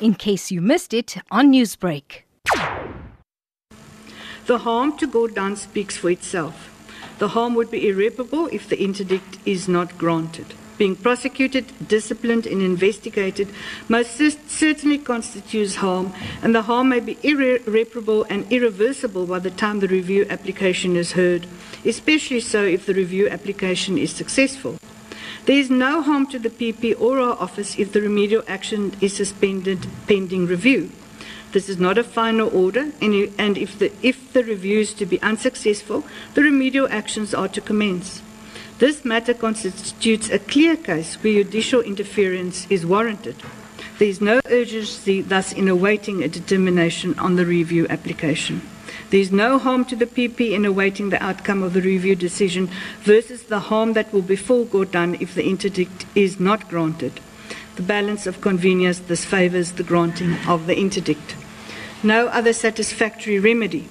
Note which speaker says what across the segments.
Speaker 1: in case you missed it on Newsbreak.
Speaker 2: The harm to Gordhan speaks for itself. The harm would be irreparable if the interdict is not granted. Being prosecuted, disciplined, and investigated most certainly constitutes harm, and the harm may be irreparable and irreversible by the time the review application is heard, especially so if the review application is successful. There is no harm to the PP or our office if the remedial action is suspended pending review. This is not a final order, and if the, if the review is to be unsuccessful, the remedial actions are to commence. This matter constitutes a clear case where judicial interference is warranted. There is no urgency, thus, in awaiting a determination on the review application. There is no harm to the PP in awaiting the outcome of the review decision versus the harm that will befall Gordhan if the interdict is not granted. The balance of convenience thus favours the granting of the interdict no other satisfactory remedy.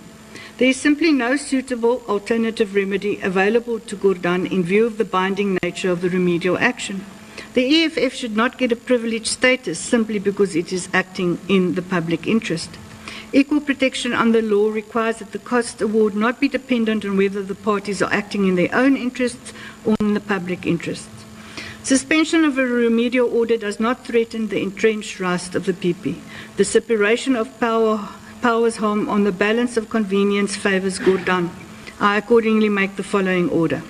Speaker 2: There is simply no suitable alternative remedy available to Gordhan in view of the binding nature of the remedial action. The EFF should not get a privileged status simply because it is acting in the public interest. Equal protection under law requires that the cost award not be dependent on whether the parties are acting in their own interests or in the public interest. Suspension of a remedial order does not threaten the entrenched rights of the PP. The separation of power, powers home on the balance of convenience favours Gordhan. I accordingly make the following order.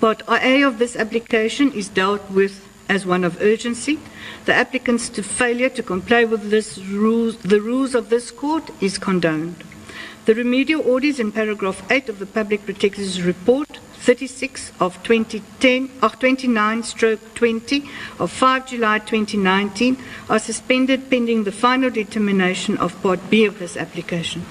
Speaker 2: Part A of this application is dealt with as one of urgency. The applicant's to failure to comply with rules, the rules of this court is condoned. The remedial orders in paragraph 8 of the Public Protector's report 36 of 2010 of 29 stroke 20 of 5 July 2019 are suspended pending the final determination of part B of this application.